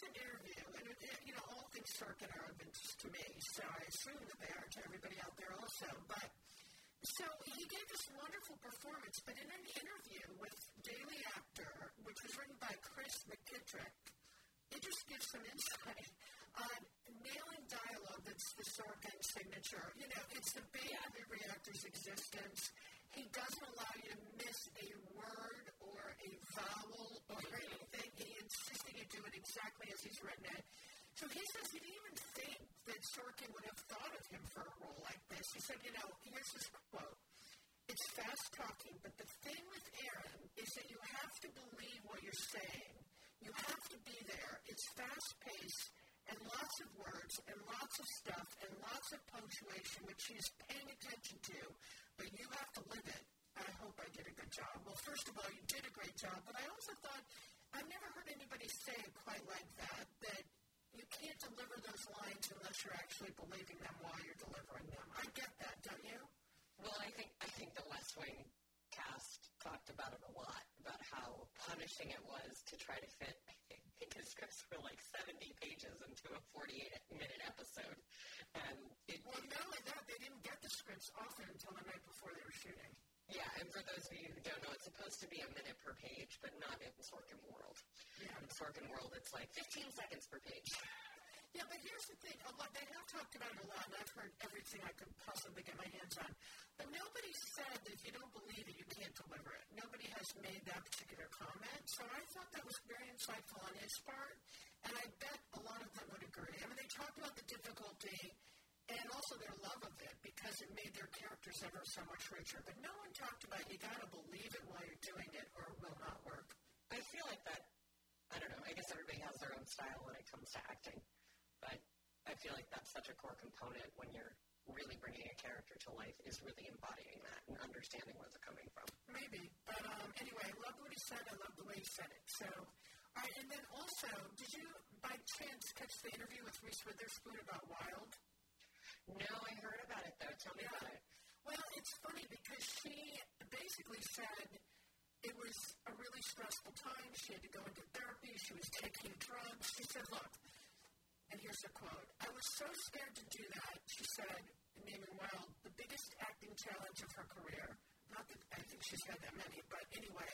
a recent interview, and it, you know, all things Sorkin are of interest to me, so I assume that they are to everybody out there also. But so he gave this wonderful performance, but in an interview with Daily Actor, which was written by Chris McKittrick, it just gives some insight on nailing dialogue that's the Sorkin signature. You know, it's the bane of every actor's existence. He doesn't allow you to miss a word or a vowel or anything. That you do it exactly as he's written it. So he says he didn't even think that Sorkin would have thought of him for a role like this. He said, you know, here's his quote. It's fast talking, but the thing with Aaron is that you have to believe what you're saying. You have to be there. It's fast paced and lots of words and lots of stuff and lots of punctuation, which she's paying attention to, but you have to live it. I hope I did a good job. Well, first of all, you did a great job, but I also thought I've never heard anybody say it quite like that, that you can't deliver those lines unless you're actually believing them while you're delivering them. I get that, don't you? Well, I think I think the West Wing cast talked about it a lot, about how punishing it was to try to fit because scripts were like 70 pages into a 48 minute episode. And it, well, not only that, they didn't get the scripts often until the night before they were shooting. Yeah, and for those of you who don't know, it's supposed to be a minute per page, but not in Sorkin World. Yeah. In Sorkin World, it's like 15 seconds per page. Yeah, but here's the thing. A lot, they have talked about it a lot, and I've heard everything I could possibly get my hands on. But nobody said that if you don't believe it, you can't deliver it. Nobody has made that particular comment. So I thought that was very insightful on his part, and I bet a lot of them would agree. I mean, they talked about the difficulty and also their love of it because it made their characters ever so much richer. But no one talked about you got to believe it while you're doing it, or it will not work. I feel like that. I don't know. I guess everybody has their own style when it comes to acting. But I feel like that's such a core component when you're really bringing a character to life is really embodying that and understanding where they're coming from. Maybe. But um, anyway, I love what he said. I love the way he said it. So, all right. And then also, did you by chance catch the interview with Reese Witherspoon about Wild? No, I heard about it though. Tell me about it. Well, it's funny because she basically said it was a really stressful time. She had to go into therapy. She was taking drugs. She said, look, and here's a quote I was so scared to do that, she said, naming Wild, the biggest acting challenge of her career. Not that I think she's had that many, but anyway,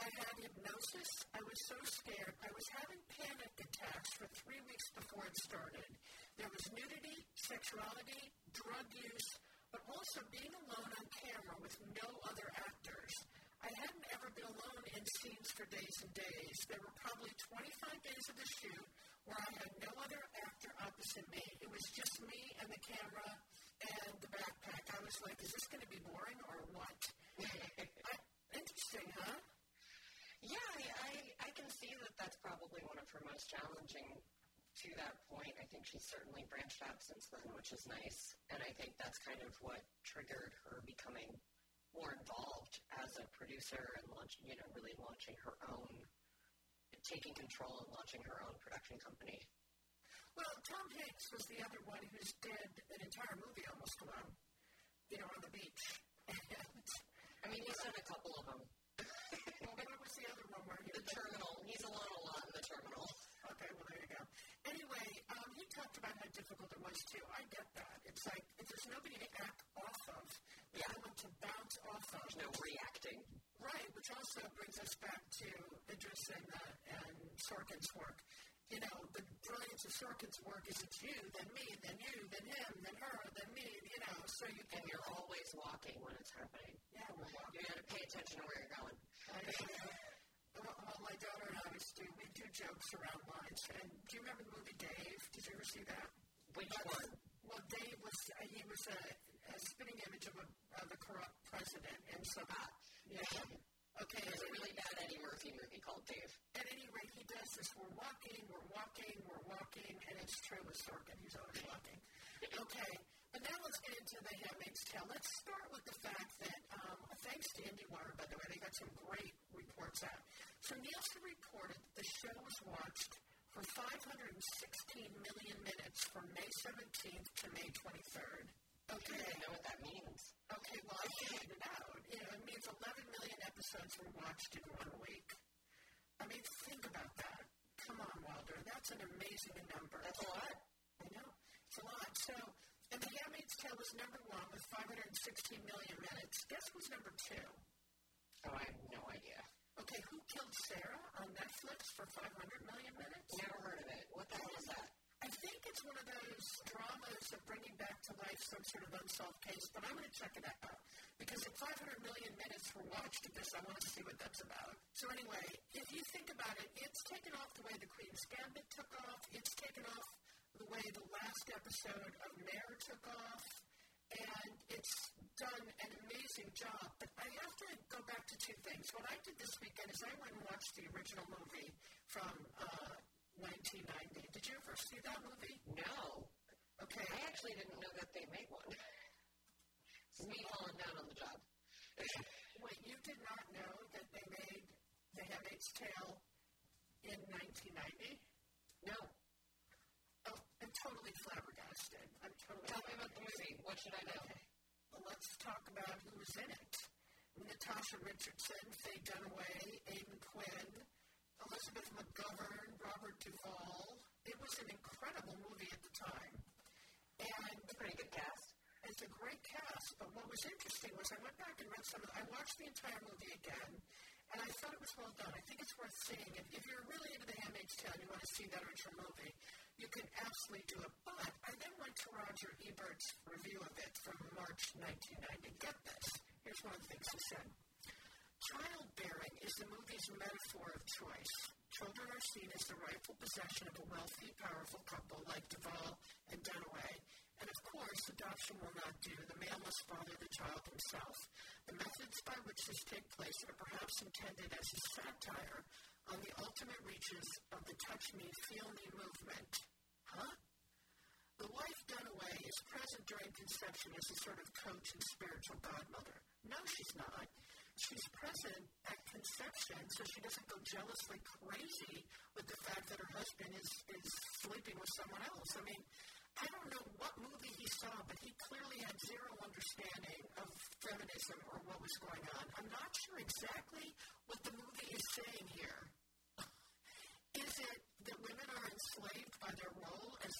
I had hypnosis. I was so scared. I was having panic attacks for three weeks before it started. There was nudity, sexuality, drug use, but also being alone on camera with no other actors. I hadn't ever been alone in scenes for days and days. There were probably 25 days of the shoot where I had no other actor opposite me. It was just me and the camera and the backpack. I was like, is this going to be boring or what? Interesting, huh? Yeah, I, I, I can see that that's probably one of her most challenging to that point. I think she's certainly branched out since then, which is nice. And I think that's kind of what triggered her becoming more involved as a producer and launch, you know, really launching her own taking control and launching her own production company. Well, Tom Hanks was the other one who's dead an entire movie almost alone, you know, on the beach. And, I mean, he's done a couple of them. well, what was the other one where he The Terminal. He's alone a lot in The Terminal. Okay, well, there you go. Anyway, um, he talked about how difficult it was, too. I get that. It's like if there's nobody to act off of, yeah. no one to bounce off of. There's no reacting. Right, which also brings us back to Idris and, uh, and Sorkin's work. You know, the brilliance of Sorkin's work is it's you, then me, then you, then him, then her, then me, you know, so you can. And you're always walking when it's happening. Yeah, we're walking. You gotta pay attention to where you're going. I know. Well, my daughter and I used to, we do jokes around lines. And do you remember the movie Dave? Did you ever see that? Which one? Well, Dave was, uh, he was a, a spitting image of a, of a corrupt president. And so, ah, yeah. Okay. There's a really bad Eddie Murphy movie called Dave. At any rate, he does this. We're walking, we're walking, we're walking, and it's true with Sorkin. He's always walking. Okay. But now let's get into The Handmaid's Tale. Let's start with the fact that um, a got some great reports out. So Nielsen reported the show was watched for 516 million minutes from May 17th to May 23rd. Okay. I know what that means. Okay, well, I figured it out. You know, it means 11 million episodes were watched in one week. I mean, think about that. Come on, Wilder. That's an amazing number. That's a lot. I know. It's a lot. So, and The Handmaid's Tale was number one with 516 million minutes. Guess who's number two? Oh, I have no idea. Okay, Who Killed Sara on Netflix for 500 million minutes? Never heard of it. What the hell is that? I think it's one of those dramas of bringing back to life some sort of unsolved case, but I'm going to check it out because if 500 million minutes were watched of this, I want to see what that's about. So anyway, if you think about it, it's taken off the way the Queen's Gambit took off. It's taken off the way the last episode of Mare took off and it's done an amazing job. But I have to go back to two things. What I did this weekend is I went and watched the original movie from uh, 1990. Did you ever see that movie? No. Okay. I actually didn't know that they made one. It's me falling down on the job. Wait, you did not know that they made The Handmaid's Tale in 1990? No. Oh, I'm totally flabbergasted. I'm totally. Tell me about the movie. What should I know? Okay. Talk about who was in it. Natasha Richardson, Faye Dunaway, Aidan Quinn, Elizabeth McGovern, Robert Duvall. It was an incredible movie at the time. And a pretty good cast. It's a great cast, but what was interesting was I went back and read some of I watched the entire movie again, and I thought it was well done. I think it's worth seeing. If, if you're really into The Handmaid's Tale and you want to see that original movie, can absolutely do it. But I then went to Roger Ebert's review of it from March 1990. Get this. Here's one of the things he said. Childbearing is the movie's metaphor of choice. Children are seen as the rightful possession of a wealthy, powerful couple like Duvall and Dunaway. And of course, adoption will not do. The male must father the child himself. The methods by which this take place are perhaps intended as a satire on the ultimate reaches of the touch me, feel me movement. Huh? The wife Dunaway is present during conception as a sort of coach and spiritual godmother. No, she's not. She's present at conception so she doesn't go jealously crazy with the fact that her husband is, is sleeping with someone else. I mean, I don't know what movie he saw, but he clearly had zero understanding of feminism or what was going on. I'm not sure exactly what the movie is saying here. Is it that women are enslaved by their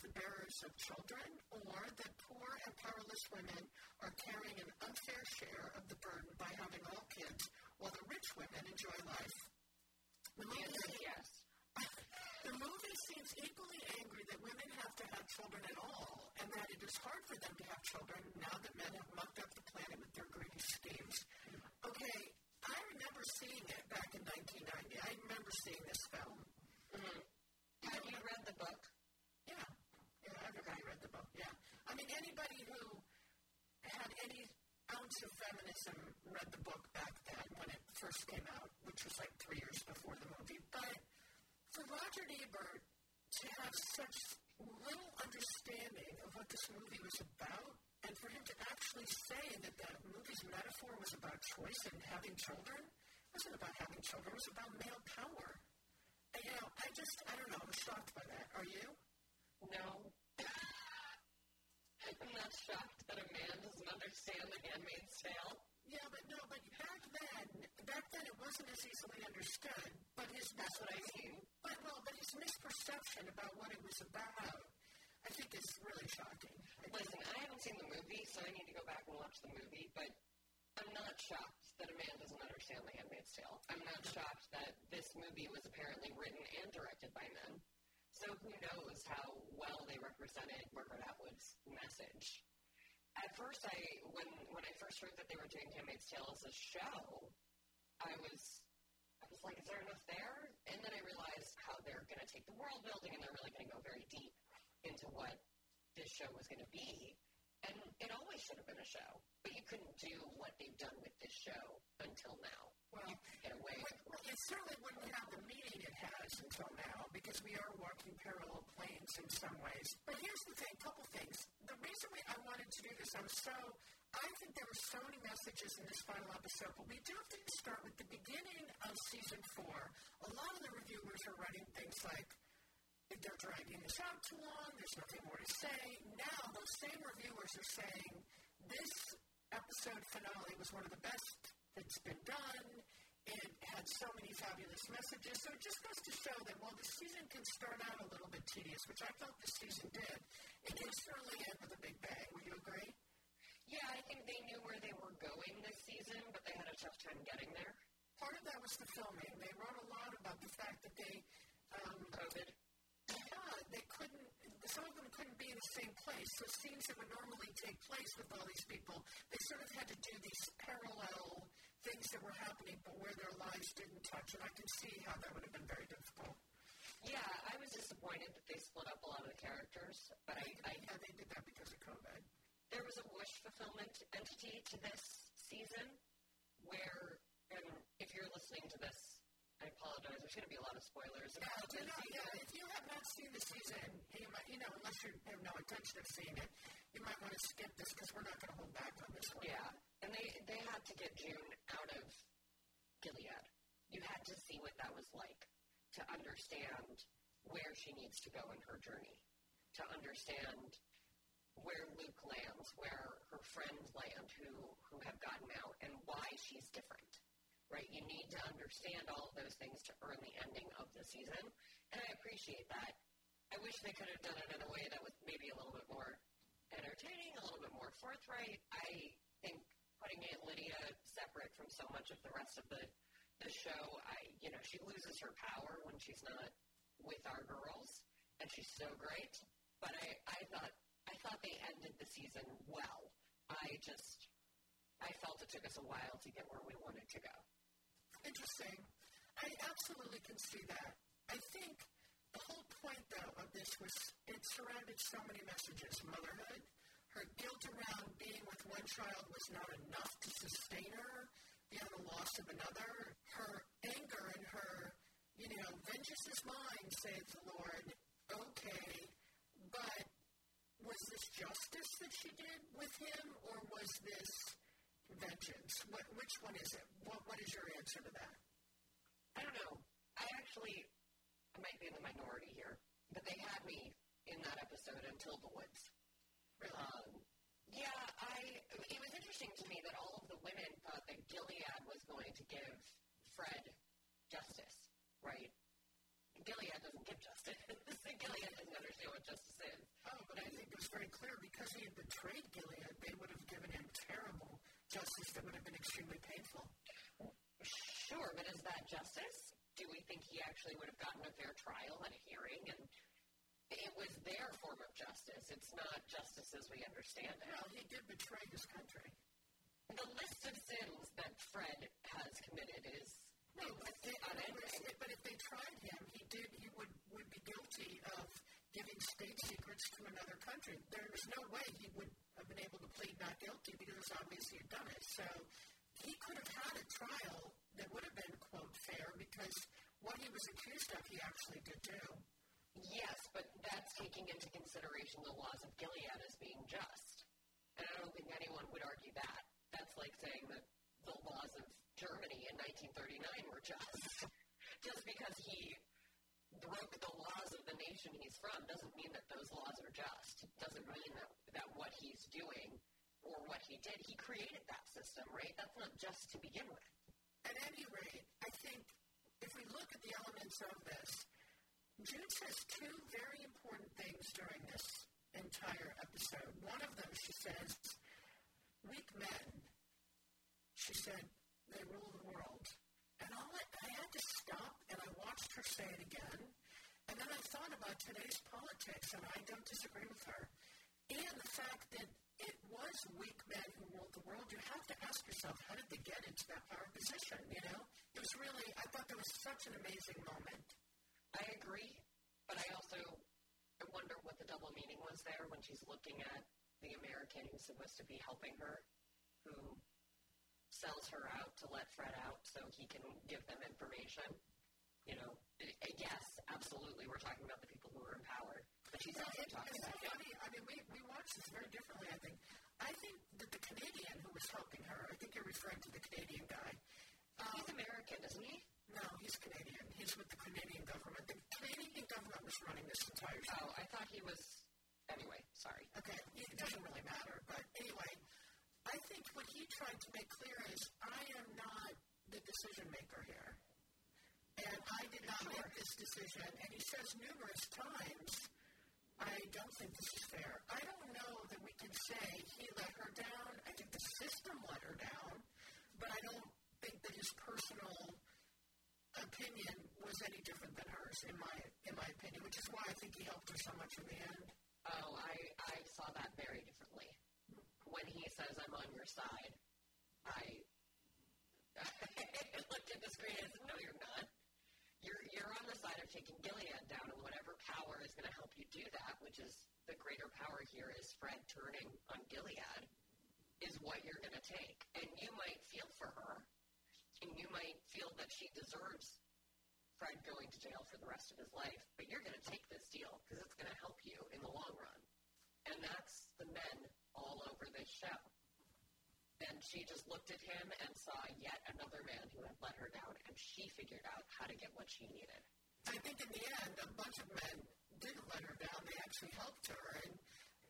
the bearers of children, or that poor and powerless women are carrying an unfair share of the burden by having all kids, while the rich women enjoy life? The movie, yes. the movie seems equally angry that women have to have children at all, and that it is hard for them to have children now that men have mucked up the planet with their greedy schemes. Okay, I remember seeing it back in 1990. I remember seeing this film. Mm-hmm. Have you read the book? Yeah. Yeah, everybody read the book, yeah. I mean, anybody who had any ounce of feminism read the book back then when it first came out, which was like three years before the movie. But for Roger Ebert to have such little understanding of what this movie was about, and for him to actually say that the movie's metaphor was about choice and having children, wasn't about having children, it was about male power. And, you know, I just, I don't know, I was shocked by that. Are you? No. I'm not shocked that a man doesn't understand the handmaid's tale. Yeah, but no, but back then, back then it wasn't as easily understood. But his that's what I mean. But well, but his misperception about what it was about, I think, is really shocking. Listen, I haven't seen the movie, so I need to go back and watch the movie. But I'm not shocked that a man doesn't understand The Handmaid's Tale. I'm not shocked that this movie was apparently written and directed by men. So who knows how well they represented Margaret Atwood's message. At first, I when when I first heard that they were doing Handmaid's Tale as a show, I was I was like, is there enough there? And then I realized how they're going to take the world building and they're really going to go very deep into what this show was going to be. And it always should have been a show, but you couldn't do what they've done with this show until now. Well, away well, it certainly wouldn't have the meaning it has until now because we are walking parallel planes in some ways. But here's the thing, a couple things. The reason we, I wanted to do this, I'm so, I think there were so many messages in this final episode, but we do have to start with the beginning of season four. A lot of the reviewers are writing things like, if they're dragging this out too long, there's nothing more to say. Now, those same reviewers are saying, this episode finale was one of the best that's been done. It had so many fabulous messages. So it just goes to show that while the season can start out a little bit tedious, which I felt this season did, it can certainly end with a big bang. Would you agree? Yeah, I think they knew where they were going this season, but they had a tough time getting there. Part of that was the filming. They wrote a lot about the fact that they um, COVID. Yeah, they couldn't. Some of them couldn't be in the same place. So scenes that would normally take place with all these people, they sort of had to do these parallel things that were happening, but where their lives didn't touch. And I can see how that would have been very difficult. Yeah, I was disappointed that they split up a lot of the characters, but I, I yeah, they did that because of COVID. There was a wish fulfillment entity to this season, where, and if you're listening to this, I apologize. There's going to be a lot of spoilers. Yeah, you know, yeah. If you have not seen the season, you might, you know, unless you have no intention of seeing it, you might want to skip this because we're not going to hold back on this one. Yeah, and they they had to get June out of Gilead. You had to see what that was like to understand where she needs to go in her journey, to understand where Luke lands, where her friends land who who have gotten out, and why she's different. Right? You need to understand all of those things to earn the ending of the season, and I appreciate that. I wish they could have done it in a way that was maybe a little bit more entertaining, a little bit more forthright. I think putting Aunt Lydia separate from so much of the rest of the the show, I you know she loses her power when she's not with our girls, and she's so great. But I I thought I thought they ended the season well. I just I felt it took us a while to get where we wanted to go. Interesting. I absolutely can see that. I think the whole point, though, of this was it surrounded so many messages. Motherhood, her guilt around being with one child was not enough to sustain her beyond the loss of another. Her anger and her, you know, vengeance is mine, says the Lord. Okay, but was this justice that she did with him, or was this vengeance? What, which one is it? What, what is your answer to that? I don't know. I actually I might be in the minority here, but they had me in that episode until the woods. Um, yeah, I. It was interesting to me that all of the women thought that Gilead was going to give Fred justice, right? Gilead doesn't give justice. Gilead doesn't understand what justice is. Oh, but I think it was very clear because he had betrayed Gilead, they would have given him terrible justice that would have been extremely painful. Sure, but is that justice? Do we think he actually would have gotten a fair trial and a hearing? And it was their form justice. It's not justice as we understand it. Well, he did betray his country. The list of sins that Fred has committed is no, but, they, but if they tried him, he did. He would would be guilty of giving state secrets to another country. There is no way he would have been able to plead not guilty because it's obvious he had done it. So he could have had a trial that would have been quote fair because what he was accused of, he actually did do. Yes, but that's taking into consideration the laws of Gilead as being just. And I don't think anyone would argue that. That's like saying that the laws of Germany in 1939 were just. just because he broke the laws of the nation he's from doesn't mean that those laws are just. Doesn't mean that, that what he's doing or what he did, he created that system, right? That's not just to begin with. At any rate, I think if we look at the elements of this, June says two very important things during this entire episode. One of them, she says, weak men. She said, they rule the world. And all I, I had to stop and I watched her say it again. And then I thought about today's politics, and I don't disagree with her. And the fact that it was weak men who ruled the world. You have to ask yourself, how did they get into that power position? You know, it was really. I thought that was such an amazing moment. I agree, but I also I wonder what the double meaning was there when she's looking at the American who's supposed to be helping her, who sells her out to let Fred out so he can give them information. You know, yes, absolutely, we're talking about the people who are empowered, but she's also talking about. Funny. I mean, we, we watch this very differently, I think. I think that the Canadian who was helping her, I think you're referring to the Canadian guy. Um, he's American, isn't he? No, he's Canadian. He's with the Canadian government. The Canadian government was running this entire show. Oh, I thought he was. Anyway, sorry. Okay, it doesn't really matter. But anyway, I think what he tried to make clear is I am not the decision maker here. And I did not make this decision. And he says numerous times, I don't think this is fair. I don't know that we can say he let her down. I think the system let her down. But I don't think that his personal opinion was any different than hers, in my in my opinion, which is why I think he helped her so much in the end. Oh, I, I saw that very differently. When he says, I'm on your side, I, I looked at the screen and said, no, you're not. You're, you're on the side of taking Gilead down, and whatever power is going to help you do that, which is the greater power here is Fred turning on Gilead, is what you're going to take. And you might feel for her, and you might feel that she deserves Fred going to jail for the rest of his life, but you're going to take this deal because it's going to help you in the long run. And that's the men all over this show. And she just looked at him and saw yet another man who had let her down, and she figured out how to get what she needed. I think in the end, a bunch of men didn't let her down. They actually helped her. And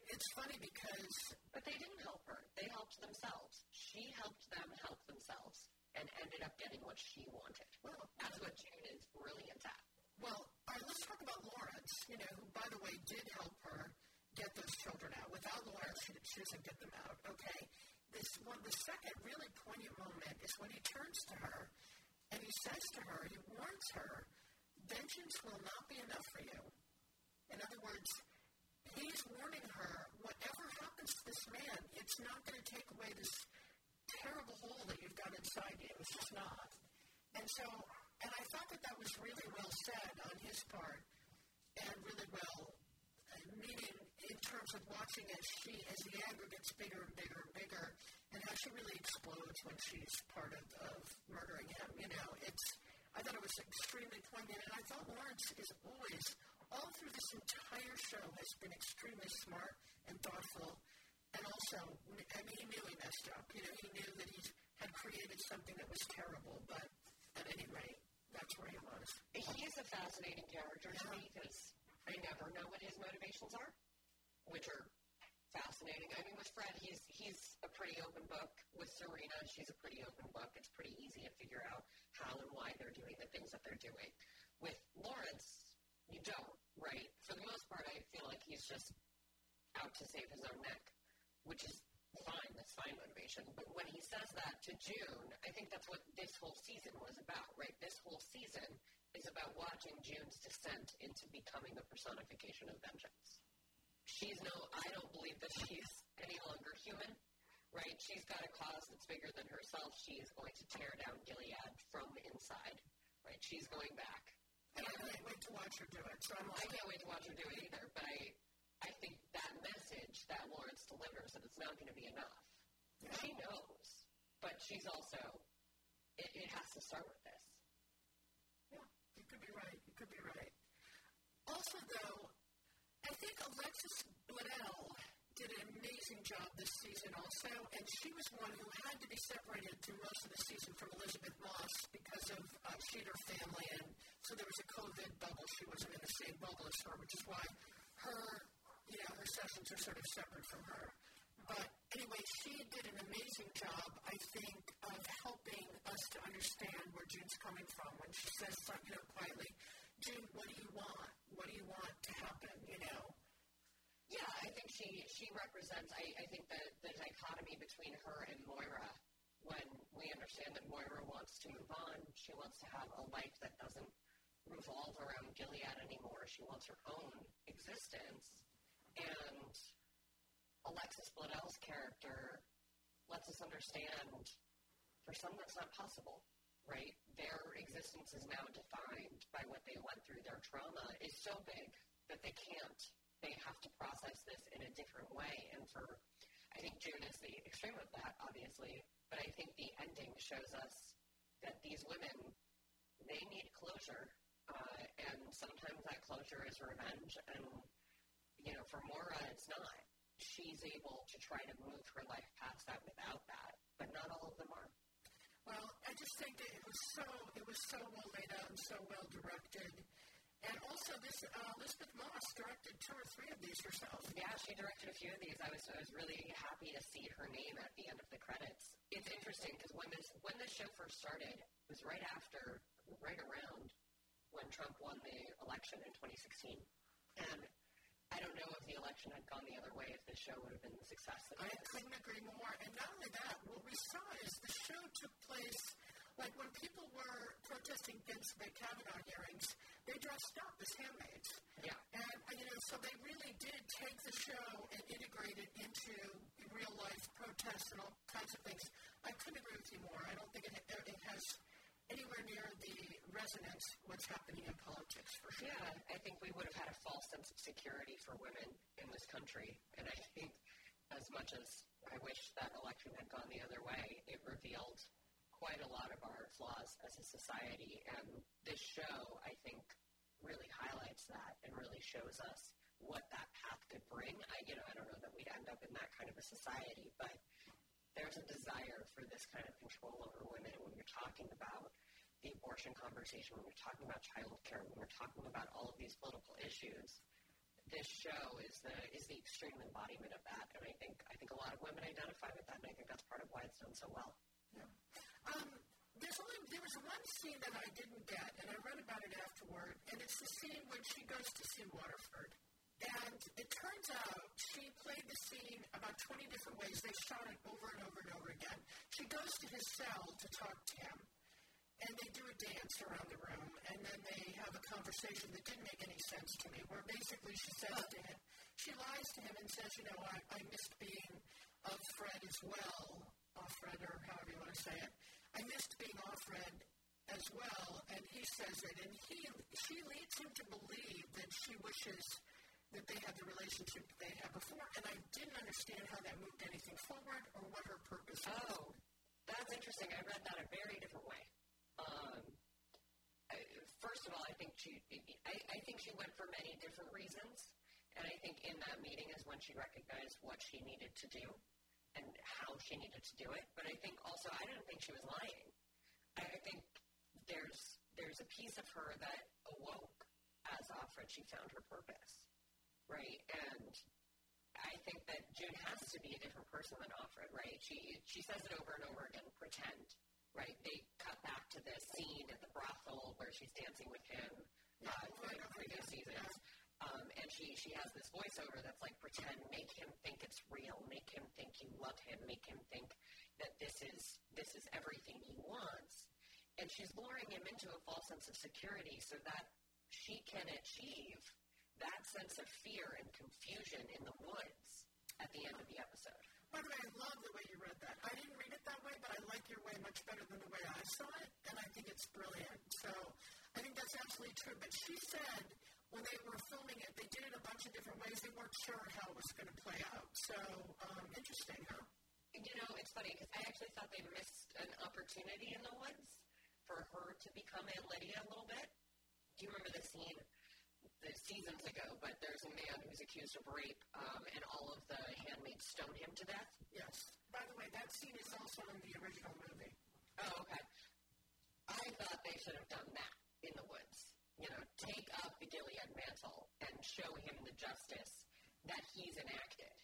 it's funny because. But they didn't help her. They helped themselves. She helped them help themselves and ended up getting what she wanted. Well, that's what June is brilliant at. Well, all right, let's talk about Lawrence, you know, who, by the way, did help her get those children out. Without Lawrence, she, didn't she doesn't get them out, okay? This one, the second really poignant moment is when he turns to her and he says to her, he warns her, vengeance will not be enough for you. In other words, he's warning her, whatever happens to this man, it's not going to take away this terrible hole that you've got inside you. It's just not. And so, and I thought that that was really well said on his part, and really well, meaning in terms of watching as she, as the anger gets bigger and bigger and bigger, and how she really explodes when she's part of, of murdering him. You know, it's. I thought it was extremely poignant, and I thought Lawrence is always, all through this entire show, has been extremely smart and thoughtful and also, I mean, he knew he messed up. You know, he knew that he had created something that was terrible, but at any rate, that's where he was. He's a fascinating character to me because I never know what his motivations are, which are fascinating. I mean, with Fred, he's he's a pretty open book. With Serena, she's a pretty open book. It's pretty easy to figure out how and why they're doing the things that they're doing. With Lawrence, you don't, right? For the most part, I feel like he's just out to save his own neck which is fine. That's fine motivation. But when he says that to June, I think that's what this whole season was about, right? This whole season is about watching June's descent into becoming the personification of vengeance. She's no, I don't believe that she's any longer human, right? She's got a cause that's bigger than herself. She is going to tear down Gilead from inside, right? She's going back. And I can't wait to watch her do it. So I'm I can't wait to watch her do it either. But I, I think that message that Lawrence delivers that it's not going to be enough. Yeah. She knows, but she's also, it, it has to start with this. Yeah, you could be right. You could be right. Also, though, I think Alexis Bledel did an amazing job this season also, and she was one who had to be separated through most of the season from Elisabeth Moss because of uh, she and her family, and so there was a COVID bubble. She wasn't in the same bubble as her, which is why her you know, her sessions are sort of separate from her. But anyway, she did an amazing job, I think, of helping us to understand where June's coming from when she says, you know, quietly, June, what do you want? What do you want to happen, you know? Yeah, I think she, she represents, I, I think the, the dichotomy between her and Moira, when we understand that Moira wants to move on, she wants to have a life that doesn't revolve around Gilead anymore. She wants her own existence and Alexis Bledel's character lets us understand for some that's not possible, right? Their existence is now defined by what they went through. Their trauma is so big that they can't, they have to process this in a different way. And for, I think June is the extreme of that, obviously, but I think the ending shows us that these women, they need closure. Uh, and sometimes that closure is revenge, and you know, for Moira, it's not. she's able to try to move her life past that without that, but not all of them are. Well, I just think that it was so it was so well laid out and so well directed. And also, this uh, Elisabeth Moss directed two or three of these herself. Yeah, she directed a few of these. I was I was really happy to see her name at the end of the credits. It's interesting because when this when this show first started, it was right after, right around when Trump won the election in 2016, and I don't know if the election had gone the other way if the show would have been the success. I couldn't agree more. And not only that, what we saw is took like when people were protesting against the Kavanaugh hearings, they dressed up as handmaids. Yeah. And, uh, you know, so they really did take the show and integrate it into real life protests and all kinds of things. I couldn't agree with you more. I don't think it, it has anywhere near the resonance what's happening in politics for sure. Yeah, I think we would have had a false sense of security for women in this country. And I think as much as I wish that election had gone the other way, it revealed quite a lot of our flaws as a society. And this show, I think, really highlights that and really shows us what that path could bring. I, you know, I don't know that we'd end up in that kind of a society, but there's a desire for this kind of control over women when you're talking about the abortion conversation, when you're talking about child care, when we're talking about all of these political issues. This show is the is the extreme embodiment of that, and I think I think a lot of women identify with that, and I think that's part of why it's done so well. Yeah. Um, there's only there was one scene that I didn't get, and I read about it afterward, and it's the scene when she goes to see Waterford. And it turns out she played the scene about 20 different ways. They shot it over and over and over again. She goes to his cell to talk to him, and they do a dance around the room, and then they have a conversation that didn't make any sense to me, where basically she says to him, she lies to him and says, you know, I, I missed being of Fred as well, off Fred or however you want to say it. I missed being off Fred as well, and he says it, and he she leads him to believe that she wishes that they had the relationship that they had before, and I didn't understand how that moved anything forward or what her purpose was. Oh, that's interesting. I read that a very different way. Um, I, first of all, I think she, I, I think she went for many different reasons, and I think in that meeting is when she recognized what she needed to do and how she needed to do it. But I think also, I didn't think she was lying. I, I think there's there's a piece of her that awoke as Offred. She found her purpose right? And I think that June has to be a different person than Offred, right? She she says it over and over again, pretend, right? They cut back to this scene at the brothel where she's dancing with him uh, for the previous seasons. Um, and she, she has this voiceover that's like, pretend, make him think it's real, make him think you love him, make him think that this is this is everything he wants. And she's luring him into a false sense of security so that she can achieve that sense of fear and confusion in the woods at the end of the episode. By the way, I love the way you read that. I didn't read it that way, but I like your way much better than the way I saw it, and I think it's brilliant. So I think that's absolutely true. But she said when they were filming it, they did it a bunch of different ways. They weren't sure how it was going to play out. So um, interesting, huh? You know, it's funny because I actually thought they missed an opportunity in the woods for her to become Aunt Lydia a little bit. Do you remember the scene The seasons ago, but there's a man who's accused of rape, um, and all of the handmaids stone him to death. Yes. By the way, that scene is also in the original movie. Oh, okay. I thought they should have done that in the woods. You know, take up the Gilead mantle and show him the justice that he's enacted,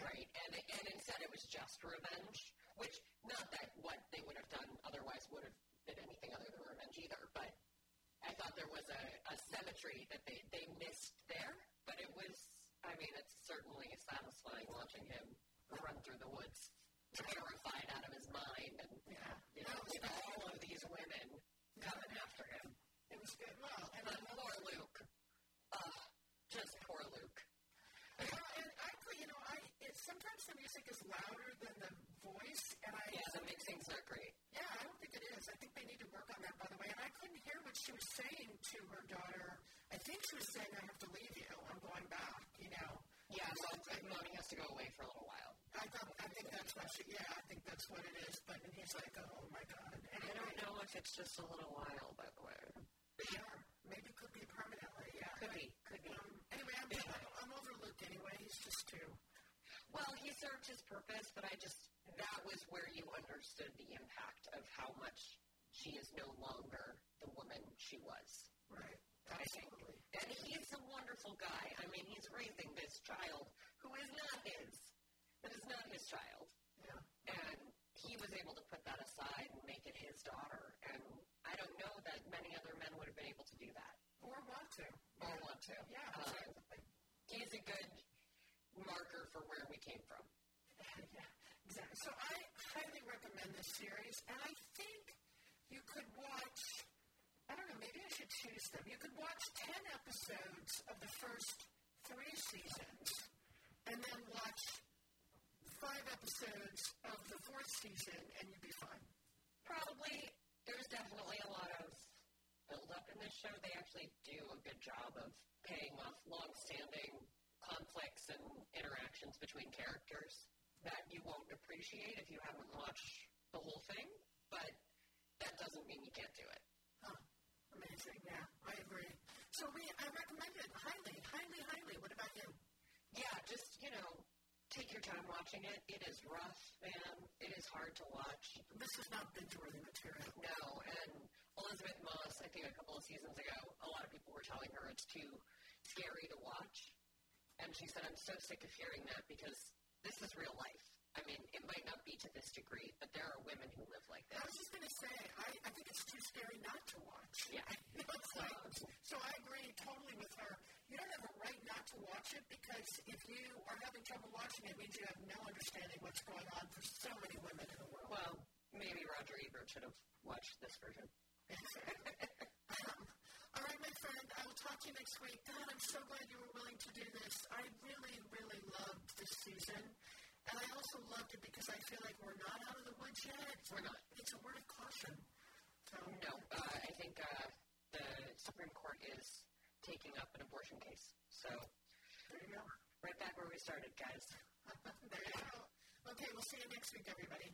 right? And and instead it was just revenge, which not that what they would have done otherwise would have been anything other than revenge either, but I thought there was a, a symmetry that they, they missed there, but it was, I mean, it's certainly satisfying watching him run through the woods, terrified out of his mind, and yeah. you know, with all of these women coming after him. It was good. Well, and then poor Luke. Uh, just poor Luke. Yeah, and I, you know, I it, sometimes the music is louder than the voice, and I yeah, the mixing's not great. Yeah, I don't think it is. I think they need to work on that, by the way. And I couldn't hear what she was saying to her daughter. I think she was saying, "I have to leave you. I'm going back." You know. Yeah, so like, mommy has to go away for a little while. I thought, I think that's what she. Yeah, I think that's what it is. But and he's like, "Oh my god." And I don't know if it's just a little while, by the way. Yeah, maybe it could be permanently. Yeah, could be. Could be. Um, anyway, I'm. I'm, I'm over Luke anyway. He's just too. Well, he served his purpose, but I just, that was where you understood the impact of how much she is no longer the woman she was. Right. Absolutely. And he's a wonderful guy. I mean, he's raising this child who is not his. That is not his child. Yeah. And he was able to put that aside and make it his daughter. I don't know that many other men would have been able to do that. Or want to. Or want to. Yeah, Um, exactly. he's a good marker for where we came from. Yeah, exactly. So I highly recommend this series, and I think you could watch. I don't know. Maybe I should choose them. You could watch ten episodes of the first three seasons, and then watch five episodes of the fourth season, and you'd be fine. Probably, there's definitely a lot of build up in this show. They actually do a good job of paying off long-standing conflicts and interactions between characters that you won't appreciate if you haven't watched the whole thing. But that doesn't mean you can't do it. Huh. Amazing. Yeah, I agree. So we, I recommend it highly, highly, highly. What about you? Yeah, just you know, take your time watching it. It is rough, man. It is hard to watch. This is not binge-worthy material. No, and Elisabeth Moss, I think a couple of seasons ago, a lot of people were telling her it's too scary to watch. And she said, I'm so sick of hearing that because this is real life. I mean, it might not be to this degree, but there are women who live like this. I was just going to say, I, I think it's too scary not to watch. Yeah. You know, it's like, so I agree totally with her. You don't have a right not to watch it because if you are having trouble watching it, it means you have no understanding what's going on for so many women in the world. Well, maybe Roger Ebert should have watched this version. Um, all right, my friend, I will talk to you next week. God, I'm so glad you were willing to do this. I really, really loved this season. And I also loved it because I feel like we're not out of the woods yet. We're not. It's a word of caution. So, No, uh, I think uh, the Supreme Court is taking up an abortion case. So, there you go. right back where we started, guys. there you go. Okay, we'll see you next week, everybody.